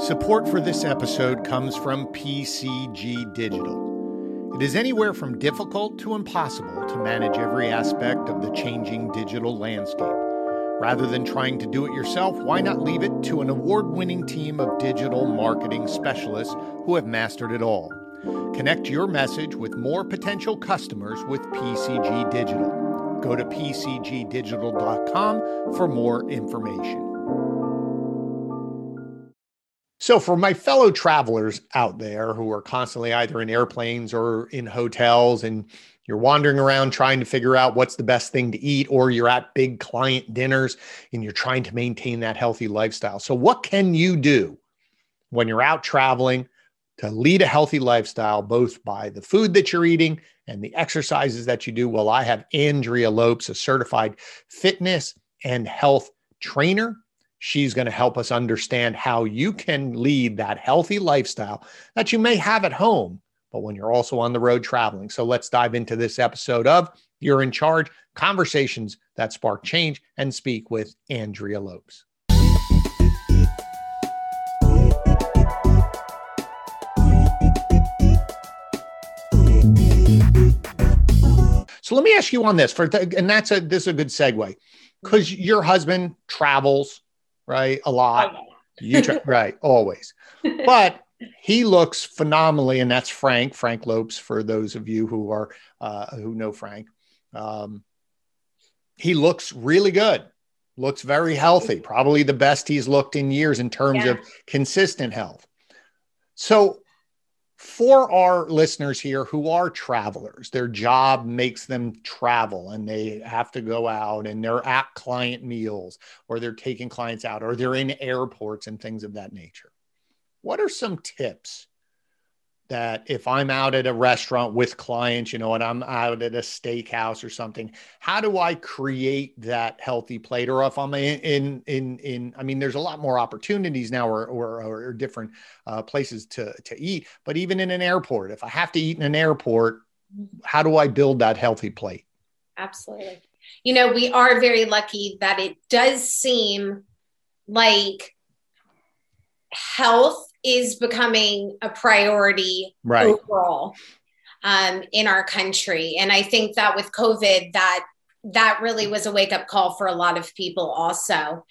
Support for this episode comes from PCG Digital. It is anywhere from difficult to impossible to manage every aspect of the changing digital landscape. Rather than trying to do it yourself, why not leave it to an award winning team of digital marketing specialists who have mastered it all? Connect your message with more potential customers with PCG Digital. Go to pcgdigital.com for more information. So, for my fellow travelers out there who are constantly either in airplanes or in hotels and you're wandering around trying to figure out what's the best thing to eat, or you're at big client dinners and you're trying to maintain that healthy lifestyle. So, what can you do when you're out traveling to lead a healthy lifestyle, both by the food that you're eating and the exercises that you do? Well, I have Andrea Lopes, a certified fitness and health trainer She's going to help us understand how you can lead that healthy lifestyle that you may have at home, but when you're also on the road traveling. So let's dive into this episode of You're in Charge Conversations that Spark Change and speak with Andrea Lopes. So let me ask you on this for, and that's a this is a good segue because your husband travels right? A lot. You try, right, always. But he looks phenomenally, and that's Frank, Frank Lopes, for those of you who are uh, who know Frank. Um, he looks really good. Looks very healthy. Probably the best he's looked in years in terms yeah. of consistent health. So for our listeners here who are travelers, their job makes them travel and they have to go out and they're at client meals or they're taking clients out or they're in airports and things of that nature. What are some tips that if I'm out at a restaurant with clients, you know, and I'm out at a steakhouse or something, how do I create that healthy plate? Or if I'm in in in, in I mean, there's a lot more opportunities now, or or, or different uh, places to to eat. But even in an airport, if I have to eat in an airport, how do I build that healthy plate? Absolutely. You know, we are very lucky that it does seem like health is becoming a priority right. overall um, in our country. And I think that with COVID, that that really was a wake up call for a lot of people also.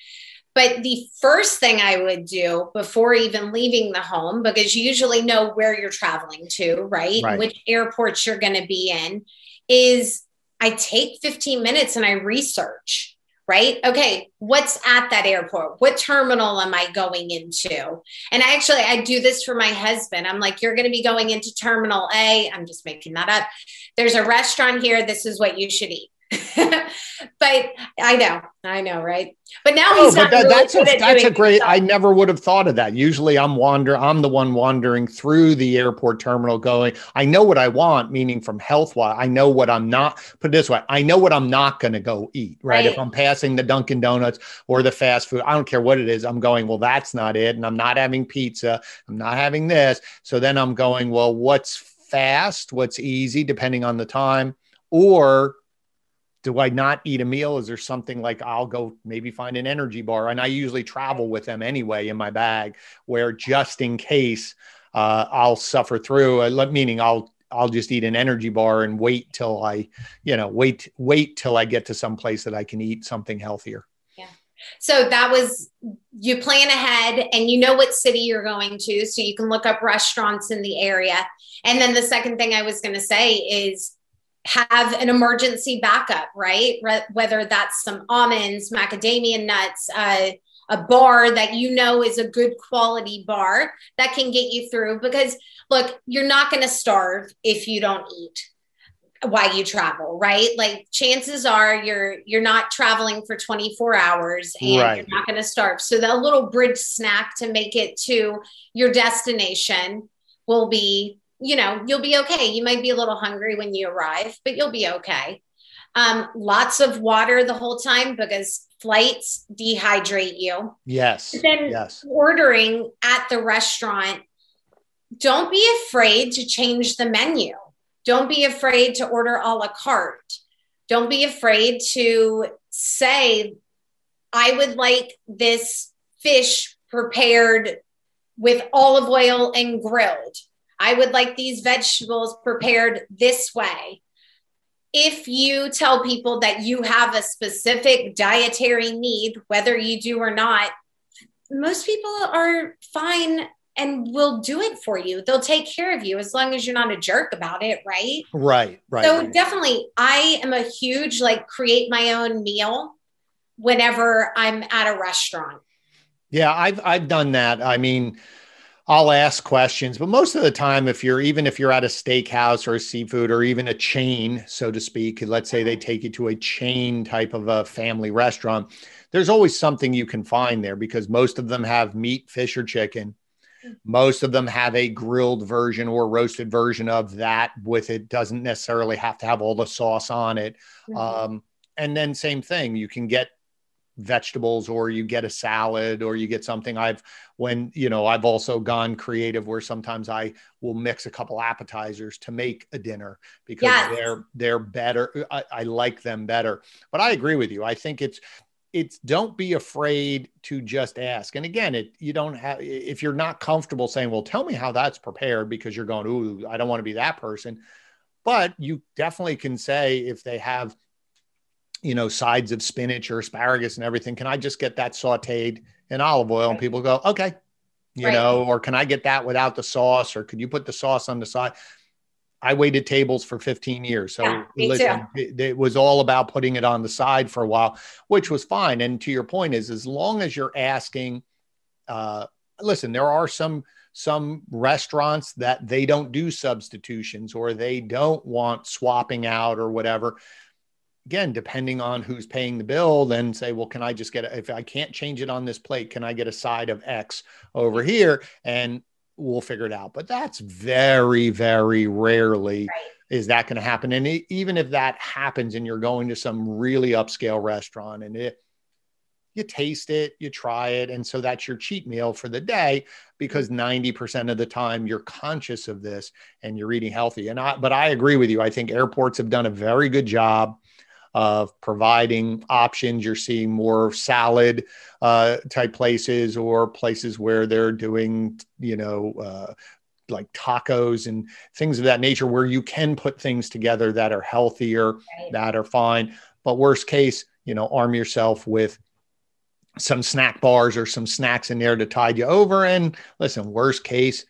But the first thing I would do before even leaving the home, because you usually know where you're traveling to, right? right. Which airports you're going to be in, is I take 15 minutes and I research right? Okay, what's at that airport? What terminal am I going into? And actually, I do this for my husband. I'm like, you're going to be going into terminal A. I'm just making that up. There's a restaurant here. This is what you should eat. but I know, I know, right? But now oh, he's not that, really that's a, that's a great. I never would have thought of that. Usually, I'm wander. I'm the one wandering through the airport terminal, going. I know what I want, meaning from health wise. I know what I'm not. Put it this way, I know what I'm not going to go eat. Right? right? If I'm passing the Dunkin' Donuts or the fast food, I don't care what it is. I'm going. Well, that's not it, and I'm not having pizza. I'm not having this. So then I'm going. Well, what's fast? What's easy, depending on the time, or do I not eat a meal? Is there something like I'll go maybe find an energy bar? And I usually travel with them anyway in my bag, where just in case uh, I'll suffer through, uh, meaning I'll I'll just eat an energy bar and wait till I, you know, wait wait till I get to some place that I can eat something healthier. Yeah. So that was you plan ahead and you know what city you're going to, so you can look up restaurants in the area. And then the second thing I was going to say is have an emergency backup, right? Re- whether that's some almonds, macadamia nuts, uh, a bar that you know is a good quality bar that can get you through. Because look, you're not going to starve if you don't eat while you travel right like chances are you're you're not traveling for 24 hours and right. you're not going to starve so that little bridge snack to make it to your destination will be you know, you'll be okay. You might be a little hungry when you arrive, but you'll be okay. Um, lots of water the whole time because flights dehydrate you. Yes. then yes. ordering at the restaurant, don't be afraid to change the menu. Don't be afraid to order a la carte. Don't be afraid to say, I would like this fish prepared with olive oil and grilled. I would like these vegetables prepared this way. If you tell people that you have a specific dietary need, whether you do or not, most people are fine and will do it for you. They'll take care of you as long as you're not a jerk about it, right? Right, right. So right. definitely I am a huge like create my own meal whenever I'm at a restaurant. Yeah, I've I've done that. I mean, I'll ask questions, but most of the time, if you're even if you're at a steakhouse or a seafood or even a chain, so to speak, let's say they take you to a chain type of a family restaurant, there's always something you can find there because most of them have meat, fish, or chicken. Most of them have a grilled version or roasted version of that with it. Doesn't necessarily have to have all the sauce on it. Mm-hmm. Um, and then same thing, you can get vegetables or you get a salad or you get something. I've when you know i've also gone creative where sometimes i will mix a couple appetizers to make a dinner because yes. they're they're better. I, I like them better. But i agree with you. I think it's it's don't be afraid to just ask. And again it you don't have if you're not comfortable saying well tell me how that's prepared because you're going ooh i don't want to be that person. But you definitely can say if they have you know, sides of spinach or asparagus and everything. Can I just get that sauteed in olive oil? And people go, okay, you right. know, or can I get that without the sauce? Or could you put the sauce on the side? I waited tables for 15 years. So yeah, listen, it, it, was all about putting it on the side for a while, which was fine. And to your point is as long as you're asking, uh, listen, there are some, some restaurants that they don't do substitutions or they don't want swapping out or whatever again, depending on who's paying the bill, then say, well, can I just get, a, if I can't change it on this plate, can I get a side of X over mm-hmm. here? And we'll figure it out. But that's very, very rarely right. is that going to happen. And even if that happens and you're going to some really upscale restaurant and it, you taste it, you try it. And so that's your cheat meal for the day because 90% of the time you're conscious of this and you're eating healthy. And I, but I agree with you. I think airports have done a very good job of providing options. You're seeing more salad uh, type places or places where they're doing, you know, uh, like tacos and things of that nature where you can put things together that are healthier, right. that are fine. But worst case, you know, arm yourself with some snack bars or some snacks in there to tide you over. And listen, worst case,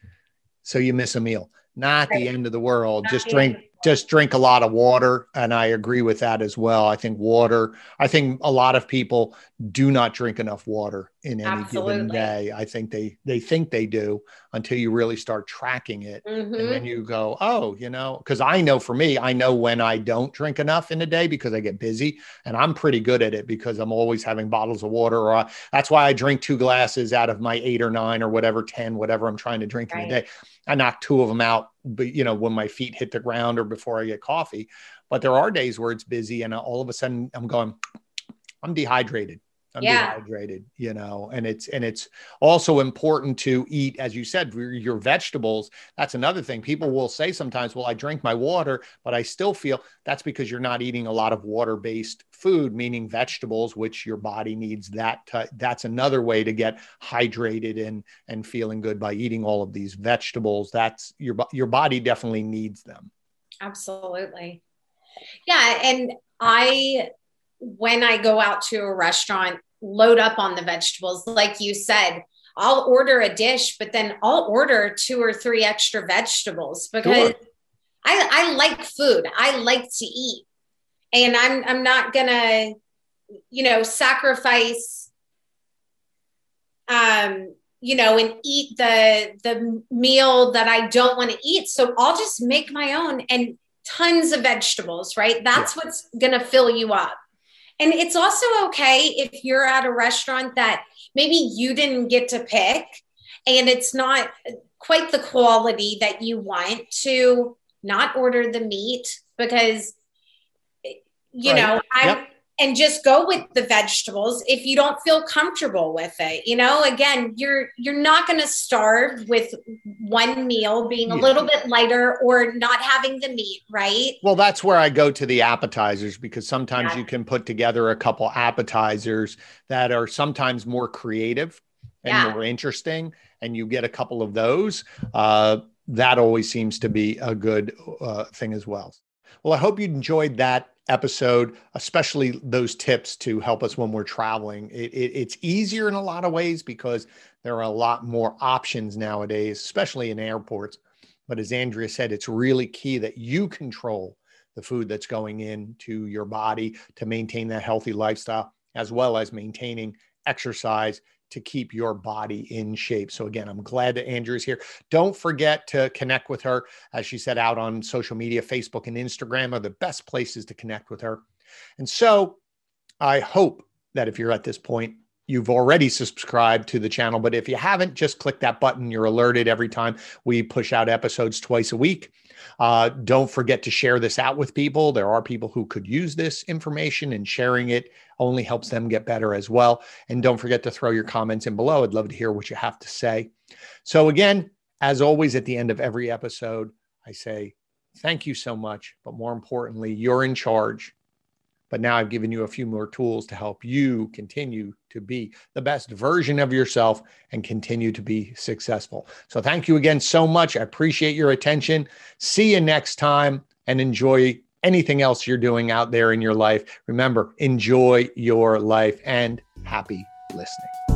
so you miss a meal. Not right. the end of the world. Not Just drink just drink a lot of water and i agree with that as well i think water i think a lot of people do not drink enough water in any Absolutely. given day i think they they think they do until you really start tracking it mm-hmm. and then you go oh you know because i know for me i know when i don't drink enough in a day because i get busy and i'm pretty good at it because i'm always having bottles of water or I, that's why i drink two glasses out of my eight or nine or whatever 10 whatever i'm trying to drink right. in a day i knock two of them out but you know when my feet hit the ground or before i get coffee. But there are days where it's busy and all of a sudden i'm going i'm dehydrated I'm yeah. dehydrated, you know, and it's and it's also important to eat, as you said, your vegetables. That's another thing. People will say sometimes, "Well, I drink my water, but I still feel." That's because you're not eating a lot of water-based food, meaning vegetables, which your body needs. That t- that's another way to get hydrated and and feeling good by eating all of these vegetables. That's your your body definitely needs them. Absolutely, yeah, and I when I go out to a restaurant, load up on the vegetables. Like you said, I'll order a dish, but then I'll order two or three extra vegetables because sure. I, I like food. I like to eat. And I'm I'm not gonna, you know, sacrifice um, you know, and eat the the meal that I don't want to eat. So I'll just make my own and tons of vegetables, right? That's yeah. what's gonna fill you up. And it's also okay if you're at a restaurant that maybe you didn't get to pick and it's not quite the quality that you want to not order the meat because you right. know i yep and just go with the vegetables if you don't feel comfortable with it you know again you're you're not going to starve with one meal being a yeah. little bit lighter or not having the meat right well that's where i go to the appetizers because sometimes yeah. you can put together a couple appetizers that are sometimes more creative and Yeah. more interesting, and you get a couple of those, uh, that always seems to be a good uh, thing as well. Well, I hope you enjoyed that episode, especially those tips to help us when we're traveling. It, it, it's easier in a lot of ways because there are a lot more options nowadays, especially in airports. But as Andrea said, it's really key that you control the food that's going into your body to maintain that healthy lifestyle, as well as maintaining exercise to keep your body in shape. So again, I'm glad that Andrea is here. Don't forget to connect with her. As she said, out on social media, Facebook and Instagram are the best places to connect with her. And so I hope that if you're at this point, you've already subscribed to the channel. But if you haven't, just click that button. You're alerted every time we push out episodes twice a week. Uh, don't forget to share this out with people. There are people who could use this information, and sharing it only helps them get better as well. And don't forget to throw your comments in below. I'd love to hear what you have to say. So, again, as always, at the end of every episode, I say, Thank you so much. But more importantly, you're in charge. But now I've given you a few more tools to help you continue to be the best version of yourself and continue to be successful. So, thank you again so much. I appreciate your attention. See you next time and enjoy anything else you're doing out there in your life. Remember, enjoy your life and happy listening.